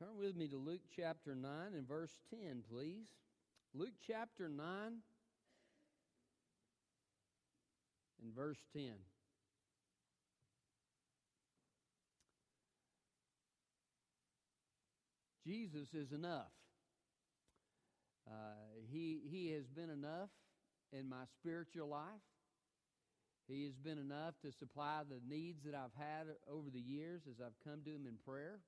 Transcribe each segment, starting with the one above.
Turn with me to Luke chapter 9 and verse 10, please. Luke chapter 9 and verse 10. Jesus is enough. Uh, he, he has been enough in my spiritual life. He has been enough to supply the needs that I've had over the years as I've come to Him in prayer.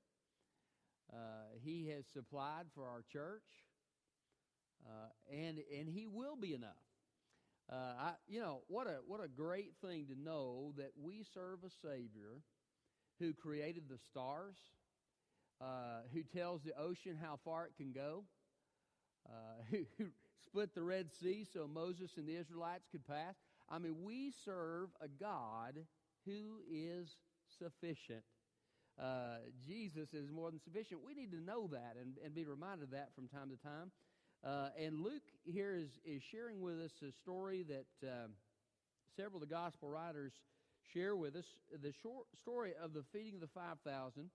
Uh, he has supplied for our church, uh, and and He will be enough. Uh, I, you know what a what a great thing to know that we serve a Savior who created the stars, uh, who tells the ocean how far it can go, uh, who, who split the Red Sea so Moses and the Israelites could pass. I mean, we serve a God who is sufficient. Uh, Jesus is more than sufficient. We need to know that and, and be reminded of that from time to time. Uh, and Luke here is, is sharing with us a story that uh, several of the gospel writers share with us the short story of the feeding of the 5,000.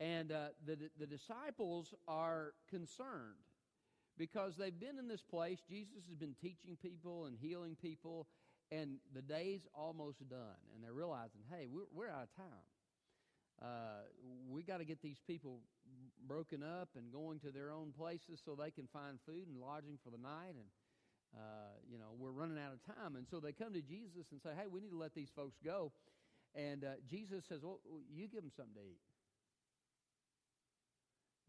And uh, the, the disciples are concerned because they've been in this place. Jesus has been teaching people and healing people, and the day's almost done. And they're realizing, hey, we're, we're out of time. Uh, we got to get these people broken up and going to their own places so they can find food and lodging for the night. And, uh, you know, we're running out of time. And so they come to Jesus and say, hey, we need to let these folks go. And uh, Jesus says, well, you give them something to eat.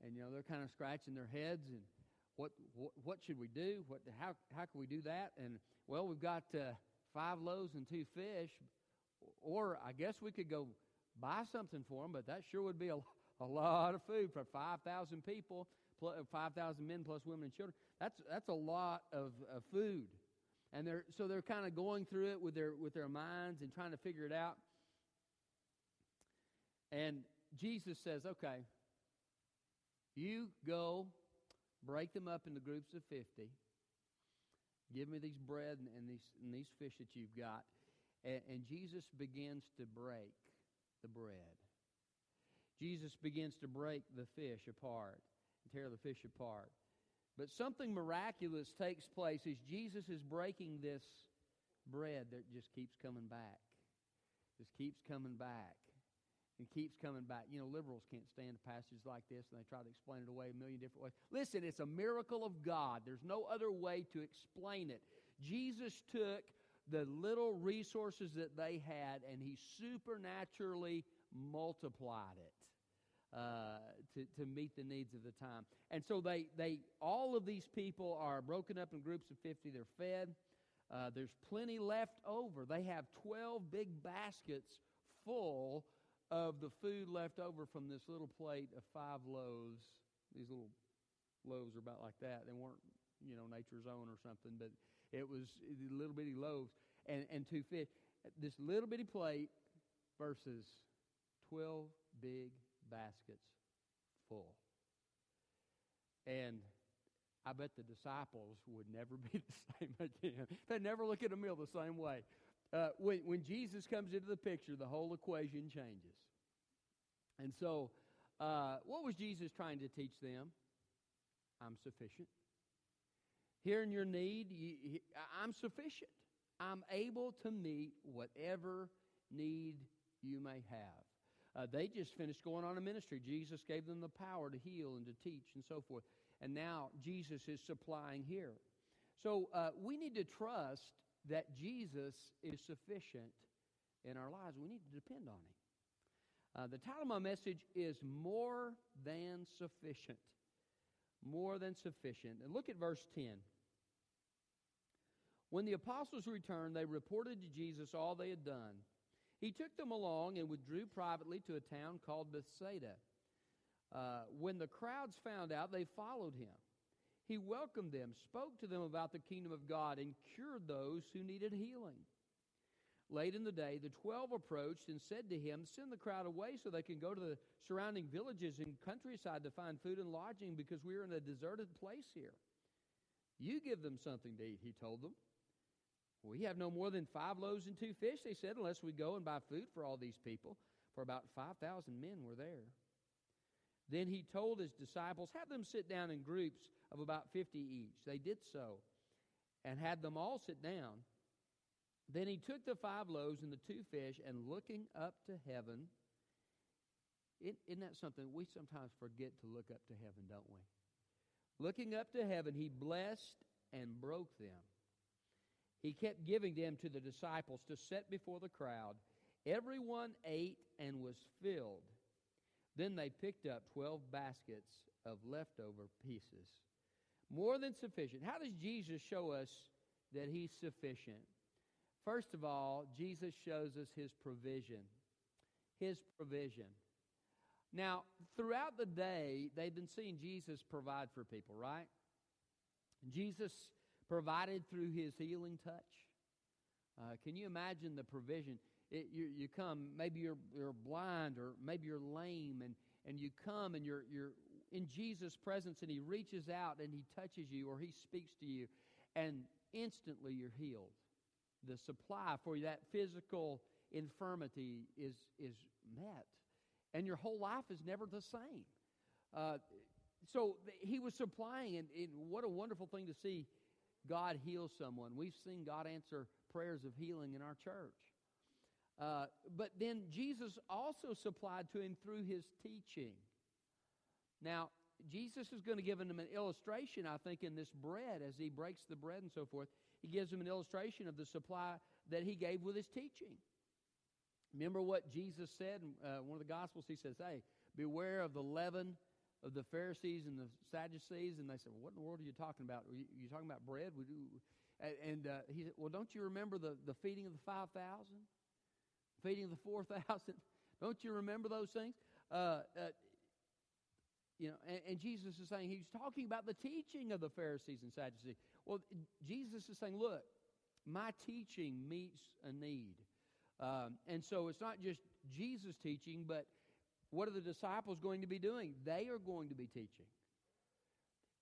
And, you know, they're kind of scratching their heads and what, what, what should we do? What, how, how can we do that? And, well, we've got uh, five loaves and two fish. Or I guess we could go buy something for them, but that sure would be a, a lot of food for 5,000 people, uh, 5,000 men plus women and children. That's, that's a lot of, of food. And they're, so they're kind of going through it with their, with their minds and trying to figure it out. And Jesus says, okay, you go break them up into groups of 50. Give me these bread and, and these, and these fish that you've got. And, and Jesus begins to break the bread. Jesus begins to break the fish apart and tear the fish apart. But something miraculous takes place as Jesus is breaking this bread that just keeps coming back. Just keeps coming back and keeps coming back. You know, liberals can't stand passages like this and they try to explain it away a million different ways. Listen, it's a miracle of God. There's no other way to explain it. Jesus took the little resources that they had and he supernaturally multiplied it. Uh, to, to meet the needs of the time. And so they, they all of these people are broken up in groups of 50. They're fed. Uh, there's plenty left over. They have 12 big baskets full of the food left over from this little plate of five loaves. These little loaves are about like that. They weren't, you know, nature's own or something, but it was little bitty loaves and, and two fish. This little bitty plate versus 12 big baskets full. And I bet the disciples would never be the same again. They'd never look at a meal the same way. Uh, when, when Jesus comes into the picture, the whole equation changes. And so, uh, what was Jesus trying to teach them? I'm sufficient. Hearing your need, I'm sufficient. I'm able to meet whatever need you may have. Uh, they just finished going on a ministry. Jesus gave them the power to heal and to teach and so forth. And now Jesus is supplying here. So uh, we need to trust that Jesus is sufficient in our lives. We need to depend on Him. Uh, the title of my message is More Than Sufficient. More Than Sufficient. And look at verse 10. When the apostles returned, they reported to Jesus all they had done. He took them along and withdrew privately to a town called Bethsaida. Uh, when the crowds found out, they followed him. He welcomed them, spoke to them about the kingdom of God, and cured those who needed healing. Late in the day, the twelve approached and said to him, Send the crowd away so they can go to the surrounding villages and countryside to find food and lodging because we are in a deserted place here. You give them something to eat, he told them. We have no more than five loaves and two fish, they said, unless we go and buy food for all these people. For about 5,000 men were there. Then he told his disciples, Have them sit down in groups of about 50 each. They did so and had them all sit down. Then he took the five loaves and the two fish, and looking up to heaven, is isn't that something we sometimes forget to look up to heaven, don't we? Looking up to heaven, he blessed and broke them. He kept giving them to the disciples to set before the crowd. Everyone ate and was filled. Then they picked up 12 baskets of leftover pieces. More than sufficient. How does Jesus show us that he's sufficient? First of all, Jesus shows us his provision. His provision. Now, throughout the day, they've been seeing Jesus provide for people, right? Jesus provided through his healing touch. Uh, can you imagine the provision? It, you, you come, maybe you're, you're blind or maybe you're lame, and, and you come and you're, you're in Jesus' presence and he reaches out and he touches you or he speaks to you, and instantly you're healed. The supply for that physical infirmity is, is met, and your whole life is never the same. Uh, so he was supplying, and, and what a wonderful thing to see God heal someone. We've seen God answer prayers of healing in our church. Uh, but then Jesus also supplied to him through his teaching. Now, Jesus is going to give him an illustration, I think, in this bread as he breaks the bread and so forth. He gives him an illustration of the supply that he gave with his teaching. Remember what Jesus said in uh, one of the Gospels? He says, Hey, beware of the leaven of the Pharisees and the Sadducees. And they said, well, What in the world are you talking about? Are you, talking about bread? We do. And uh, he said, Well, don't you remember the, the feeding of the 5,000? Feeding of the 4,000? Don't you remember those things? Uh, uh, you know, and, and, Jesus is saying he's talking about the teaching of the Pharisees and Sadducees. Well, Jesus is saying, look, my teaching meets a need. Um, and so it's not just Jesus teaching, but what are the disciples going to be doing? They are going to be teaching.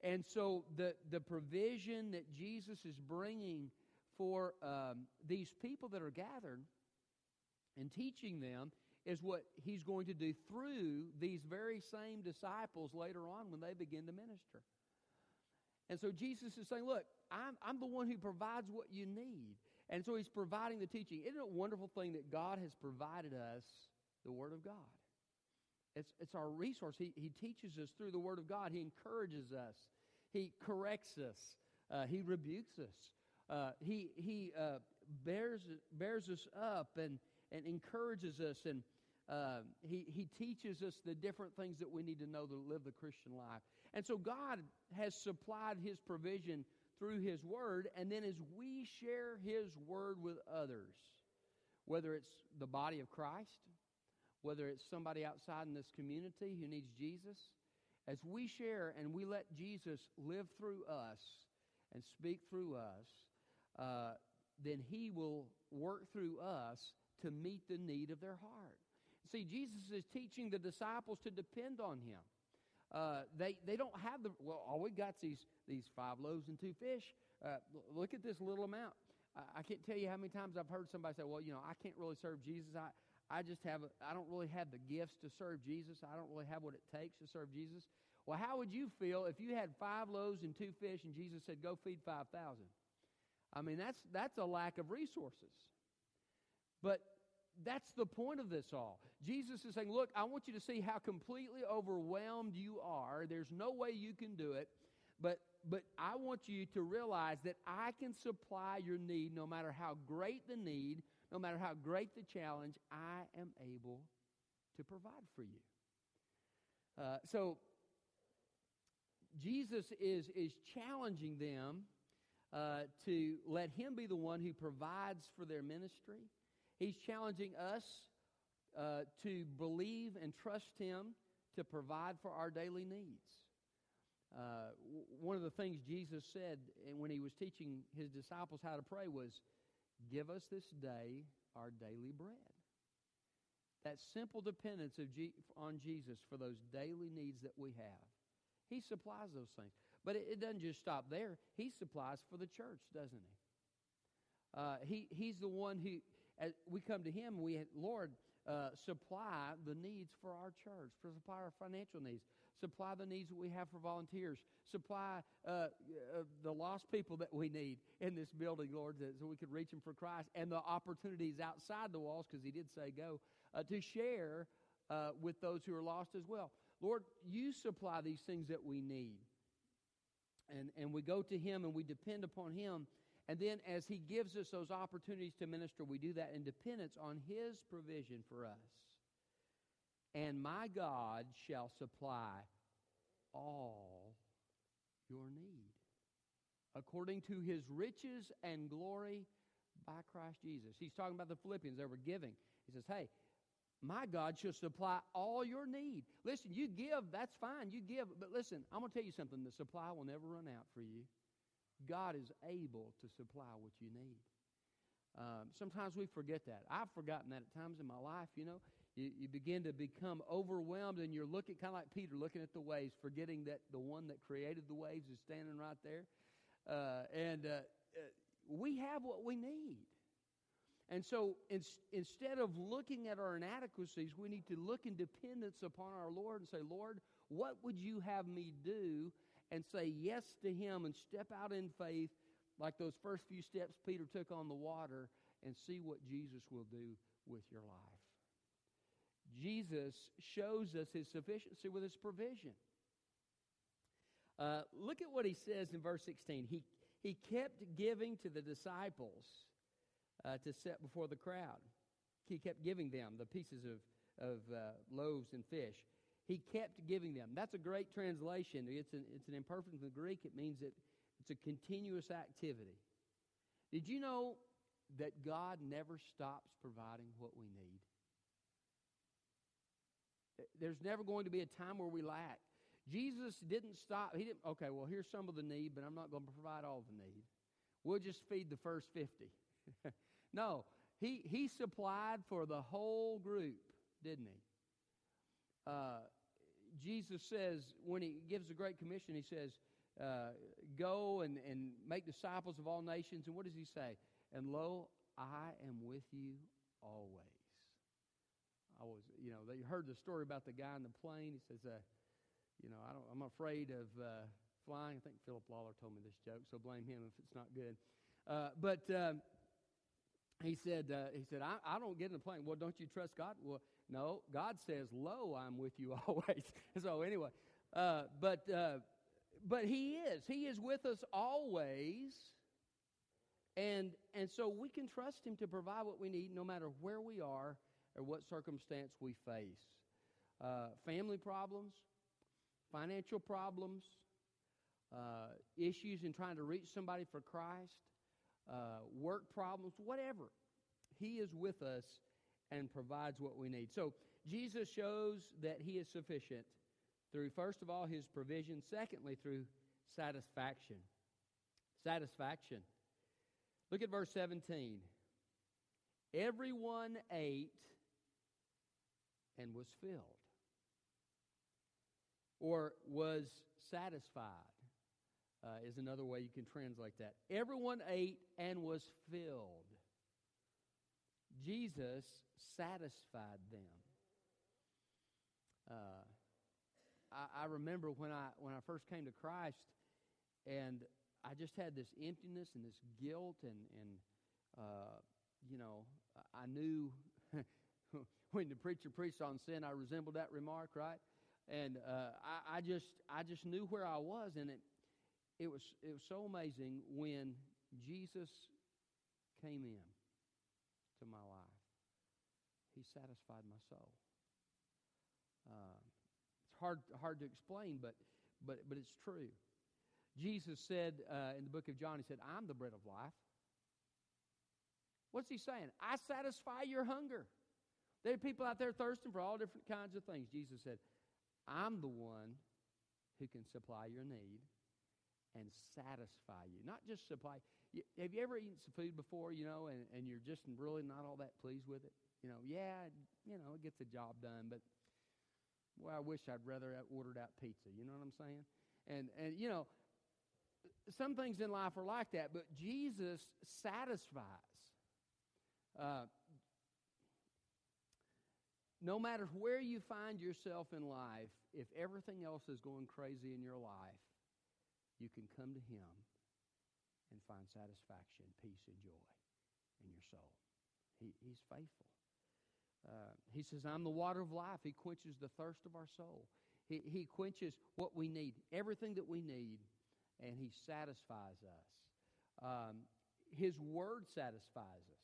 And so the, the provision that Jesus is bringing for um, these people that are gathered and teaching them is what he's going to do through these very same disciples later on when they begin to minister. And so Jesus is saying, Look, I'm, I'm the one who provides what you need. And so he's providing the teaching. Isn't it a wonderful thing that God has provided us the Word of God? It's, it's our resource. He, he teaches us through the Word of God. He encourages us. He corrects us. Uh, he rebukes us. Uh, he he uh, bears, bears us up and, and encourages us. And uh, he, he teaches us the different things that we need to know to live the Christian life. And so God has supplied His provision through His Word. And then as we share His Word with others, whether it's the body of Christ, whether it's somebody outside in this community who needs Jesus, as we share and we let Jesus live through us and speak through us, uh, then He will work through us to meet the need of their heart. See, Jesus is teaching the disciples to depend on Him. Uh, they, they don't have the, well, all we got these, these five loaves and two fish. Uh, look at this little amount. I, I, can't tell you how many times I've heard somebody say, well, you know, I can't really serve Jesus. I, I just have, I don't really have the gifts to serve Jesus. I don't really have what it takes to serve Jesus. Well, how would you feel if you had five loaves and two fish and Jesus said, go feed 5,000? I mean, that's, that's a lack of resources. But that's the point of this all. Jesus is saying, Look, I want you to see how completely overwhelmed you are. There's no way you can do it. But, but I want you to realize that I can supply your need no matter how great the need, no matter how great the challenge, I am able to provide for you. Uh, so, Jesus is, is challenging them uh, to let Him be the one who provides for their ministry. He's challenging us uh, to believe and trust Him to provide for our daily needs. Uh, one of the things Jesus said when he was teaching his disciples how to pray was, Give us this day our daily bread. That simple dependence of G- on Jesus for those daily needs that we have. He supplies those things. But it, it doesn't just stop there. He supplies for the church, doesn't he? Uh, he he's the one who, as we come to him, we Lord, uh, supply the needs for our church, for supply our financial needs, supply the needs that we have for volunteers, supply uh, uh, the lost people that we need in this building, Lord, so we could reach them for Christ, and the opportunities outside the walls, because He did say go, uh, to share uh, with those who are lost as well. Lord, you supply these things that we need. And, and we go to Him and we depend upon Him. And then as He gives us those opportunities to minister, we do that in dependence on His provision for us. And my God shall supply all your need according to His riches and glory by Christ Jesus. He's talking about the Philippians. They were giving. He says, Hey, my God shall supply all your need. Listen, you give, that's fine. You give. But listen, I'm going to tell you something. The supply will never run out for you. God is able to supply what you need. Um, sometimes we forget that. I've forgotten that at times in my life, you know. You, you begin to become overwhelmed and you're looking, kind of like Peter, looking at the waves, forgetting that the one that created the waves is standing right there. Uh, and uh, uh we have what we need. And so in, instead of looking at our inadequacies, we need to look in dependence upon our Lord and say, Lord, what would you have me do? And say yes to Him and step out in faith like those first few steps Peter took on the water and see what Jesus will do with your life. Jesus shows us His sufficiency with His provision. Uh, look at what He says in verse 16. He, he kept giving to the disciples uh, to set before the crowd. He kept giving them the pieces of, of uh, loaves and fish. He kept giving them. That's a great translation. It's an, it's an imperfect in the Greek. It means that it's a continuous activity. Did you know that God never stops providing what we need? There's never going to be a time where we lack. Jesus didn't stop. He didn't, okay, well, here's some of the need, but I'm not going to provide all the need. We'll just feed the first 50. No, he, he supplied for the whole group, didn't he? Uh, Jesus says, when he gives the Great Commission, he says, uh, Go and, and make disciples of all nations. And what does he say? And lo, I am with you always. I was, you know, they heard the story about the guy in the plane. He says, uh, you know, I don't, I'm afraid of uh, flying. I think Philip Lawler told me this joke, so blame him if it's not good. Uh, but um, he said, uh, he said, I, I don't get in the plane. Well, don't you trust God? Well, no. God says, "Lo, I'm with you always." so anyway, uh, but uh, but He is. He is with us always, and and so we can trust Him to provide what we need, no matter where we are or what circumstance we face. Uh, family problems, financial problems, uh, issues in trying to reach somebody for Christ uh, work problems, whatever. He is with us and provides what we need. So Jesus shows that He is sufficient through, first of all, His provision, secondly, through satisfaction. Satisfaction. Look at verse 17. Everyone ate and was filled, or was satisfied uh, is another way you can translate that. Everyone ate and was filled. Jesus satisfied them. Uh, I, I, remember when I when I first came to Christ, and I just had this emptiness and this guilt, and and uh, you know I knew when the preacher preached on sin, I resembled that remark, right? And uh, I, I just I just knew where I was, and it it was, it was so amazing when Jesus came in to my life. He satisfied my soul. Uh, it's hard, hard to explain, but, but, but it's true. Jesus said uh, in the book of John, He said, I'm the bread of life. What's He saying? I satisfy your hunger. There are people out there thirsting for all different kinds of things. Jesus said, I'm the one who can supply your need and satisfy you. Not just supply. You, have you ever eaten some food before, you know, and, and you're just really not all that pleased with it? You know, yeah, you know, it gets the job done, but well, I wish I'd rather have ordered out pizza. You know what I'm saying? And and you know, some things in life are like that, but Jesus satisfies. Uh, no matter where you find yourself in life, if everything else is going crazy in your life, you can come to Him and find satisfaction, peace, and joy in your soul. He, he's faithful. Uh, he says, I'm the water of life. He quenches the thirst of our soul. He, he quenches what we need, everything that we need, and He satisfies us. Um, his Word satisfies us.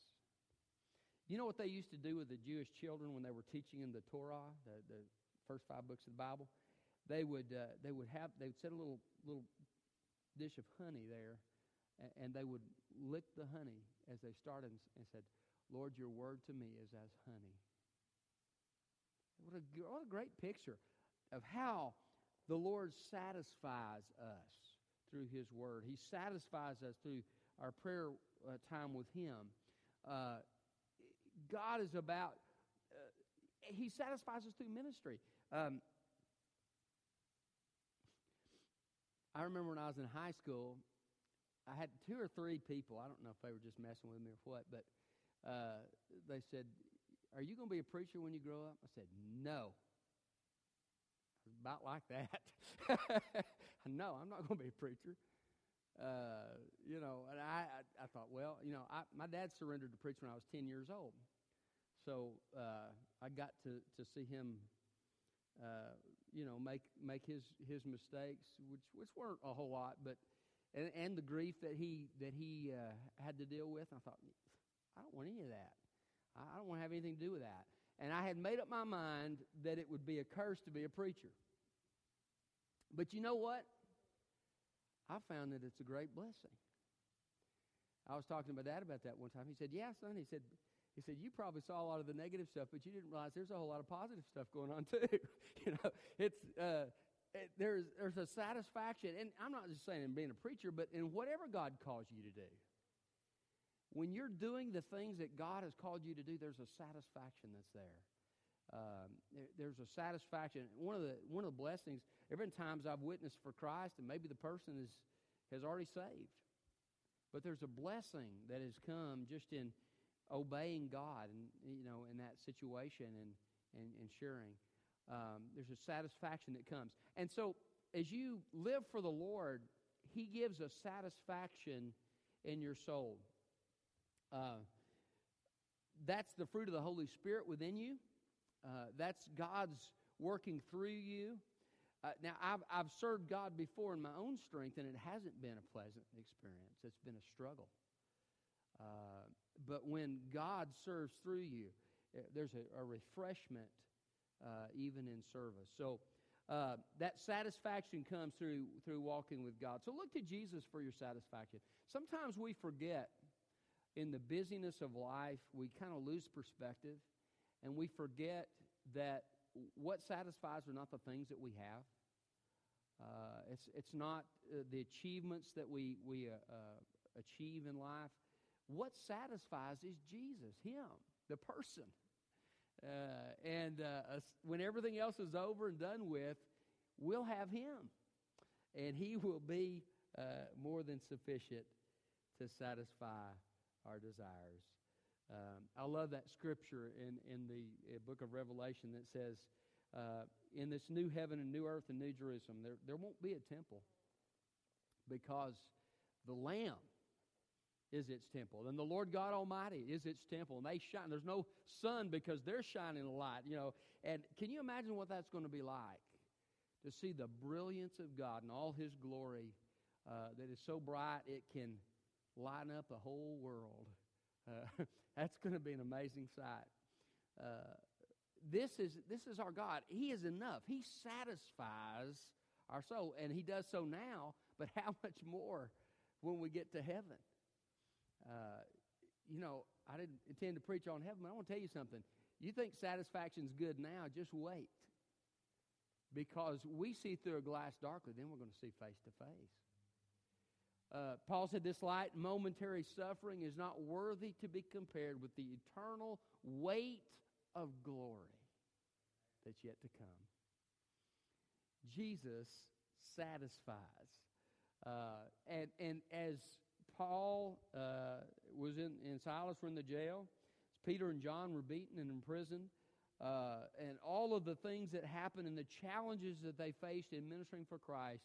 You know what they used to do with the Jewish children when they were teaching in the Torah, the, the first five books of the Bible? They would, uh, they would have, they would set a little, little dish of honey there, and, and they would lick the honey as they started and, and said, Lord, your word to me is as honey. What a, what a great picture of how the Lord satisfies us through His Word. He satisfies us through our prayer uh, time with Him. Uh, God is about, uh, He satisfies us through ministry. Um, I remember when I was in high school, I had two or three people. I don't know if they were just messing with me or what, but uh, they said, Are you going to be a preacher when you grow up? I said, No. About like that. no, I'm not going to be a preacher. Uh, you know, and I, I, I, thought, well, you know, I, my dad surrendered to preach when I was 10 years old. So uh, I got to, to see him uh, you know, make make his his mistakes, which which weren't a whole lot, but and, and the grief that he that he uh, had to deal with. I thought, I don't want any of that. I don't want to have anything to do with that. And I had made up my mind that it would be a curse to be a preacher. But you know what? I found that it's a great blessing. I was talking to my dad about that one time. He said, "Yeah, son." He said, he said, You probably saw a lot of the negative stuff, but you didn't realize there's a whole lot of positive stuff going on too. you know, it's, uh, it, there's, there's a satisfaction. And I'm not just saying in being a preacher, but in whatever God calls you to do. When you're doing the things that God has called you to do, there's a satisfaction that's there. Um, there, there's a satisfaction. One of the one of the blessings. Every times I've witnessed for Christ, and maybe the person is has already saved, but there's a blessing that has come just in obeying God and you know in that situation and and, and sharing. Um, there's a satisfaction that comes, and so as you live for the Lord, He gives a satisfaction in your soul. Uh, that's the fruit of the Holy Spirit within you. Uh, that's God's working through you. Uh, now, I've, I've served God before in my own strength, and it hasn't been a pleasant experience. It's been a struggle. Uh, but when God serves through you, eh, there's a, a refreshment uh, even in service. So uh, that satisfaction comes through through walking with God. So look to Jesus for your satisfaction. Sometimes we forget in the busyness of life, we kind of lose perspective, and we forget that what satisfies are not the things that we have. Uh, it's it's not uh, the achievements that we we uh, uh, achieve in life what satisfies is Jesus, Him, the person. Uh, and uh, when everything else is over and done with, we'll have Him. And He will be uh, more than sufficient to satisfy our desires. Um, I love that scripture in, in the uh, book of Revelation that says, uh, In this new heaven and new earth and new Jerusalem, there, there won't be a temple because the Lamb is its temple. And the Lord God Almighty is its temple. And they shine. There's no sun because they're shining a light, you know. And can you imagine what that's going to be like? To see the brilliance of God and all His glory uh, that is so bright it can lighten up the whole world. Uh, that's going to be an amazing sight. Uh, this is this is our God. He is enough. He satisfies our soul, and He does so now. But how much more when we get to heaven? Uh, you know, I didn't intend to preach on heaven, but I want to tell you something. You think satisfaction's good now, just wait. Because we see through a glass darkly, then we're going to see face to face. Uh, Paul said, This light momentary suffering is not worthy to be compared with the eternal weight of glory that's yet to come. Jesus satisfies. Uh, and, and as Paul uh, was in, and Silas were in the jail. Peter and John were beaten and imprisoned. uh, and all of the things that happened and the challenges that they faced in ministering for Christ,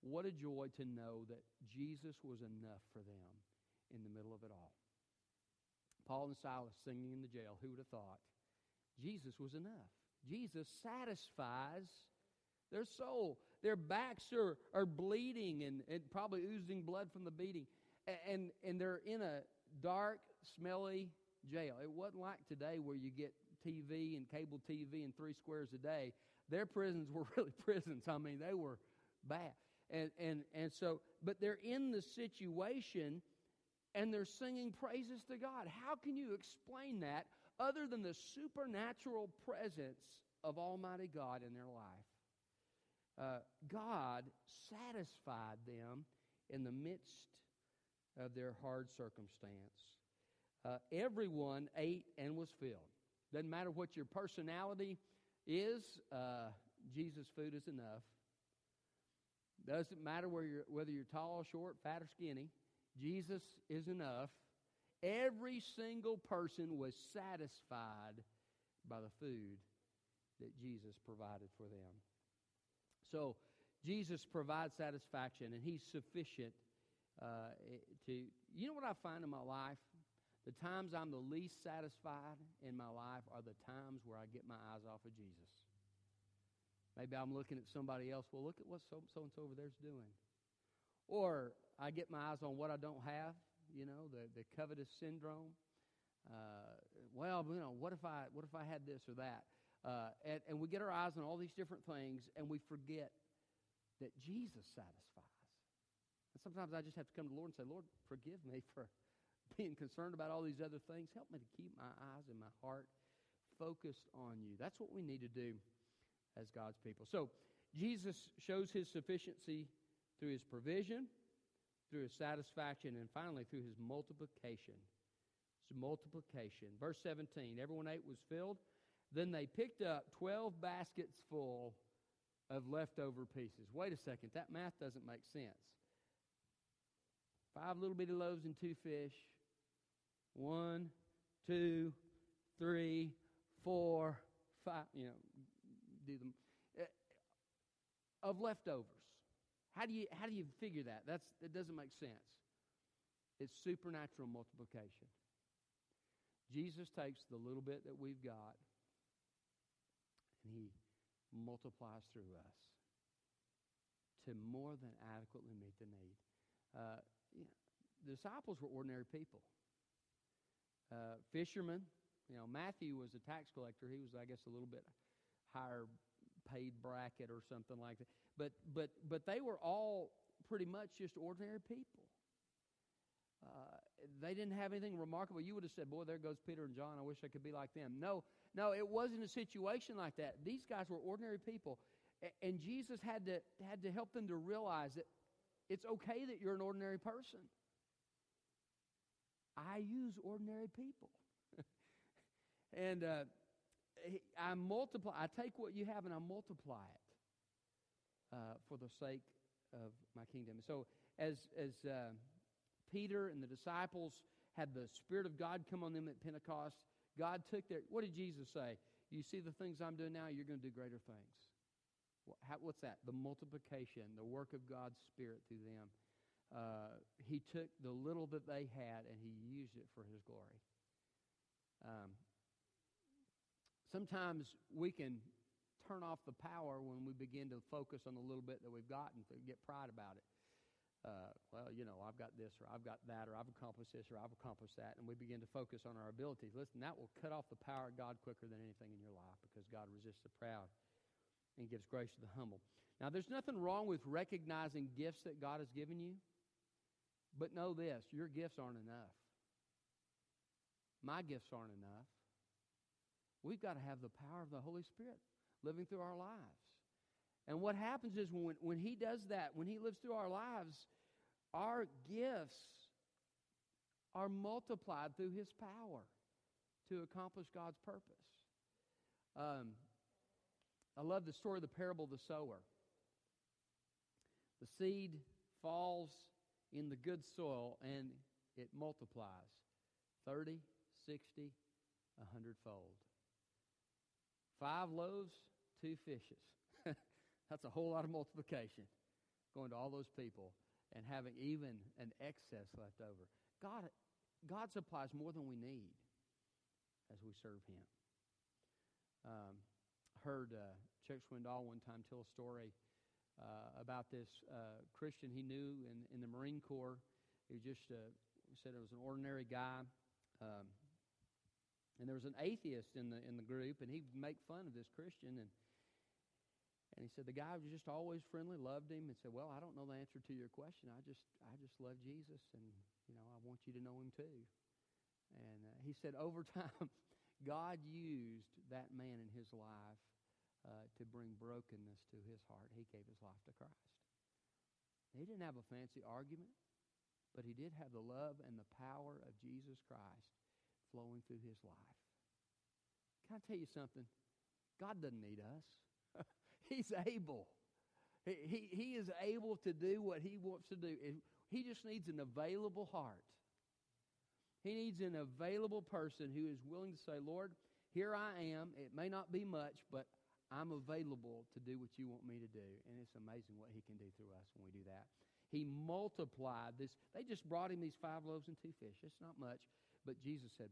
what a joy to know that Jesus was enough for them in the middle of it all. Paul and Silas singing in the jail, who would have thought? Jesus was enough. Jesus satisfies their soul. Their backs are, are bleeding and, and probably oozing blood from the beating. And, and they're in a dark, smelly jail. It wasn't like today where you get TV and cable TV and three squares a day. Their prisons were really prisons. I mean, they were bad. And, and, and so, but they're in the situation and they're singing praises to God. How can you explain that other than the supernatural presence of Almighty God in their life? Uh, God satisfied them in the midst of their hard circumstance. Uh, everyone ate and was filled. Doesn't matter what your personality is, uh, Jesus' food is enough. Doesn't matter you're, whether you're tall, short, fat, or skinny. Jesus is enough. Every single person was satisfied by the food that Jesus provided for them. So, Jesus provides satisfaction, and He's sufficient uh, to. You know what I find in my life? The times I'm the least satisfied in my life are the times where I get my eyes off of Jesus. Maybe I'm looking at somebody else. Well, look at what so and so over there's doing. Or I get my eyes on what I don't have, you know, the, the covetous syndrome. Uh, well, you know, what if I what if I had this or that? Uh, and, and we get our eyes on all these different things, and we forget that Jesus satisfies. And sometimes I just have to come to the Lord and say, Lord, forgive me for being concerned about all these other things. Help me to keep my eyes and my heart focused on you. That's what we need to do as God's people. So Jesus shows his sufficiency through his provision, through his satisfaction, and finally through his multiplication. His multiplication. Verse 17 Everyone ate was filled. Then they picked up 12 baskets full of leftover pieces. Wait a second, that math doesn't make sense. Five little bitty loaves and two fish. One, two, three, four, five. You know, do them uh, of leftovers. How do you how do you figure that? That's that doesn't make sense. It's supernatural multiplication. Jesus takes the little bit that we've got and he multiplies through us to more than adequately meet the need. Uh, you know, the disciples were ordinary people. Uh, fishermen, you know, Matthew was a tax collector. He was, I guess, a little bit higher paid bracket or something like that. But but but they were all pretty much just ordinary people. Uh, they didn't have anything remarkable. You would have said, "Boy, there goes Peter and John. I wish I could be like them." No, no, it wasn't a situation like that. These guys were ordinary people, and Jesus had to had to help them to realize that it's okay that you're an ordinary person. I use ordinary people, and uh, I multiply. I take what you have and I multiply it uh, for the sake of my kingdom. So as as uh, Peter and the disciples had the Spirit of God come on them at Pentecost, God took their. What did Jesus say? You see the things I'm doing now. You're going to do greater things. What's that? The multiplication, the work of God's Spirit through them. Uh, he took the little that they had and he used it for his glory. Um, Sometimes we can turn off the power when we begin to focus on the little bit that we've gotten and get pride about it. Uh, well, you know, I've got this or I've got that or I've accomplished this or I've accomplished that, and we begin to focus on our abilities. Listen, that will cut off the power of God quicker than anything in your life because God resists the proud and gives grace to the humble. Now, there's nothing wrong with recognizing gifts that God has given you, but know this your gifts aren't enough. My gifts aren't enough. We've got to have the power of the Holy Spirit living through our lives. And what happens is when, when He does that, when He lives through our lives, our gifts are multiplied through His power to accomplish God's purpose. Um, I love the story of the parable of the sower. The seed falls in the good soil and it multiplies 30, 60, a hundredfold. five loaves, two fishes. That's a whole lot of multiplication going to all those people and having even an excess left over. God, God supplies more than we need as we serve Him. Um, heard uh, Chuck Swindoll one time tell a story uh, about this uh, Christian he knew in, in the Marine Corps. He just uh, said it was an ordinary guy. Um, and there was an atheist in the in the group, and he'd make fun of this Christian, and and he said the guy was just always friendly, loved him, and said, "Well, I don't know the answer to your question. I just I just love Jesus, and you know I want you to know him too." And uh, he said over time, God used that man in his life uh, to bring brokenness to his heart. He gave his life to Christ. He didn't have a fancy argument, but he did have the love and the power of Jesus Christ flowing through his life. Can I tell you something? God doesn't need us. He's able. He, he, he is able to do what he wants to do. He just needs an available heart. He needs an available person who is willing to say, Lord, here I am. It may not be much, but I'm available to do what you want me to do. And it's amazing what he can do through us when we do that. He multiplied this. They just brought him these five loaves and two fish. It's not much. But Jesus said,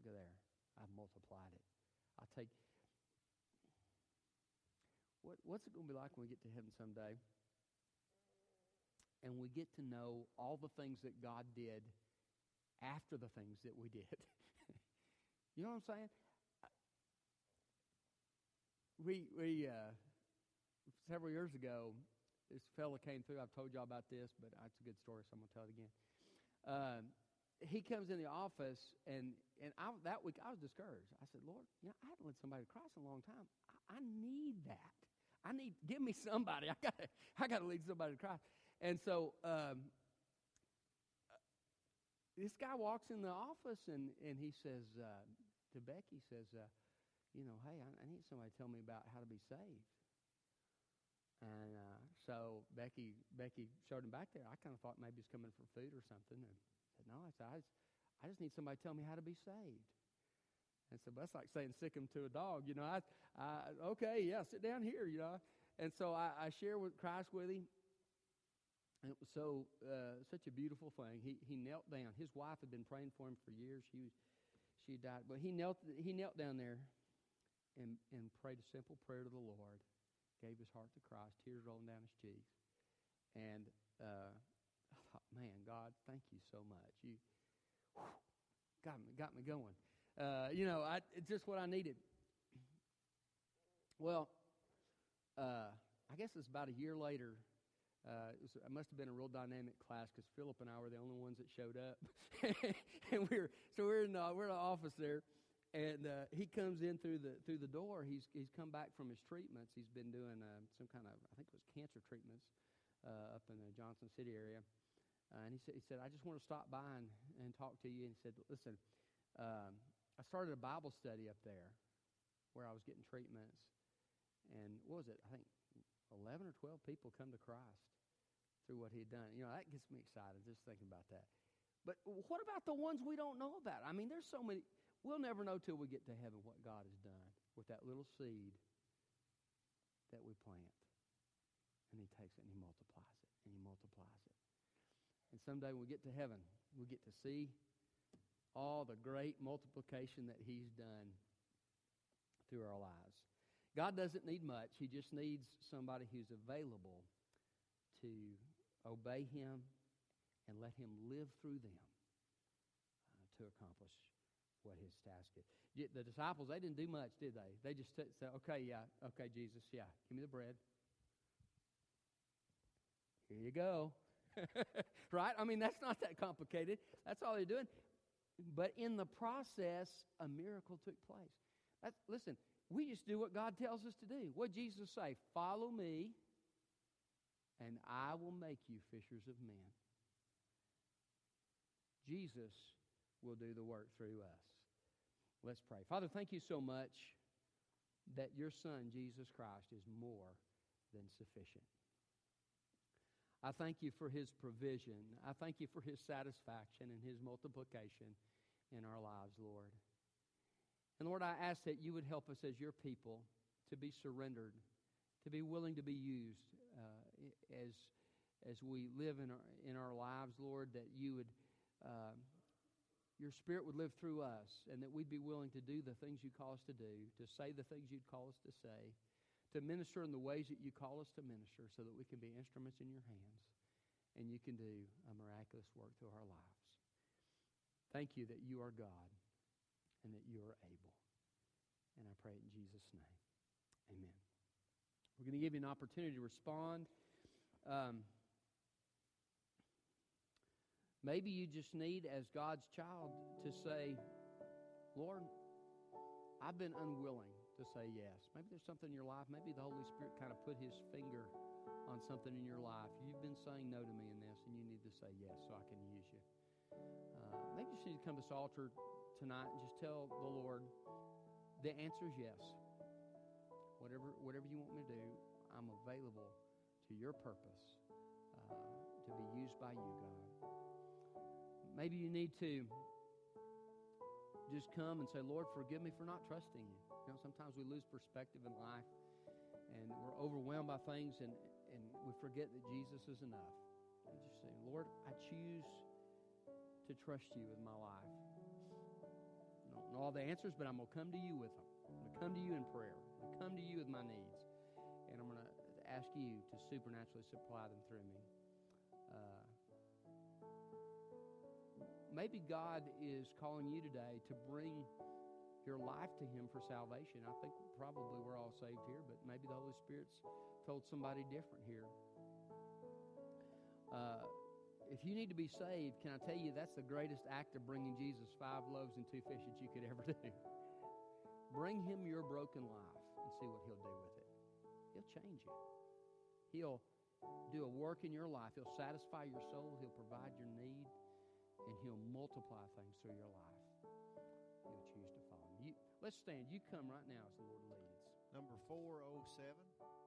look at there. I've multiplied it. I'll take. What, what's it going to be like when we get to heaven someday? And we get to know all the things that God did after the things that we did. you know what I'm saying? We, we uh, several years ago, this fella came through. I've told y'all about this, but it's a good story, so I'm to tell it again. Um, he comes in the office, and and I, that week I was discouraged. I said, Lord, you know, I haven't led somebody to Christ in a long time. I, I need that. I need give me somebody. I got I got to lead somebody to Christ. And so um, this guy walks in the office, and and he says uh, to Becky, says, uh, you know, hey, I, I need somebody to tell me about how to be saved. And uh, so Becky Becky showed him back there. I kind of thought maybe he's coming for food or something, and said, no, I said, I just, I just need somebody to tell me how to be saved. And so that's like saying sick him to a dog, you know. I, I okay, yeah, sit down here, you know. And so I, I share with Christ with him. And it was so uh, such a beautiful thing. He he knelt down. His wife had been praying for him for years. She was she died, but he knelt he knelt down there and and prayed a simple prayer to the Lord. Gave his heart to Christ. Tears rolling down his cheeks. And uh, I thought, man, God, thank you so much. You whew, got me, got me going. Uh, you know, I, it's just what I needed. Well, uh, I guess it's about a year later. Uh, it, was, it, must have been a real dynamic class because Philip and I were the only ones that showed up, and we are so we're in the, we're in the office there, and uh, he comes in through the through the door. He's he's come back from his treatments. He's been doing uh, some kind of I think it was cancer treatments uh, up in the Johnson City area, uh, and he said, he said, I just want to stop by and, and talk to you. And he said, listen, um, I started a Bible study up there where I was getting treatments. And what was it? I think 11 or 12 people come to Christ through what he had done. You know, that gets me excited just thinking about that. But what about the ones we don't know about? I mean, there's so many. We'll never know till we get to heaven what God has done with that little seed that we plant. And he takes it and he multiplies it and he multiplies it. And someday when we get to heaven, we'll get to see all the great multiplication that He's done through our lives. God doesn't need much, He just needs somebody who's available to obey Him and let Him live through them uh, to accomplish what His task is. The disciples, they didn't do much, did they? They just said, okay, yeah, okay, Jesus, yeah, give me the bread. Here you go. right? I mean, that's not that complicated. That's all they're doing. But in the process, a miracle took place. That's, listen, we just do what God tells us to do. What Jesus say? Follow me, and I will make you fishers of men. Jesus will do the work through us. Let's pray. Father, thank you so much that your Son, Jesus Christ, is more than sufficient. I thank you for his provision. I thank you for his satisfaction and his multiplication in our lives, Lord. And Lord, I ask that you would help us as your people to be surrendered, to be willing to be used uh, as, as we live in our, in our lives, Lord, that you would, uh, your Spirit would live through us, and that we'd be willing to do the things you call us to do, to say the things you'd call us to say, to minister in the ways that you call us to minister, so that we can be instruments in your hands, and you can do a miraculous work through our lives. Thank you that you are God and that you are able. And I pray in Jesus' name. Amen. We're going to give you an opportunity to respond. Um, maybe you just need, as God's child, to say, Lord, I've been unwilling to say yes. Maybe there's something in your life. Maybe the Holy Spirit kind of put his finger on something in your life. You've been saying no to me in this, and you need to say yes so I can use you. Uh, maybe you just need to come to this altar tonight and just tell the Lord, the answer is yes. Whatever, whatever you want me to do, I'm available to your purpose uh, to be used by you, God. Maybe you need to just come and say, Lord, forgive me for not trusting you. You know, sometimes we lose perspective in life and we're overwhelmed by things and, and we forget that Jesus is enough. And just say, Lord, I choose to trust you with my life. I don't know all the answers, but I'm going to come to you with them. I'm going to come to you in prayer. I'm going to come to you with my needs. And I'm going to ask you to supernaturally supply them through me. Maybe God is calling you today to bring your life to Him for salvation. I think probably we're all saved here, but maybe the Holy Spirit's told somebody different here. Uh, if you need to be saved, can I tell you that's the greatest act of bringing Jesus five loaves and two fish that you could ever do? Bring him your broken life and see what he'll do with it. He'll change you. He'll do a work in your life. He'll satisfy your soul. He'll provide your need. And he'll multiply things through your life. He'll choose to follow him. You, let's stand. You come right now as the Lord leads. Number 407.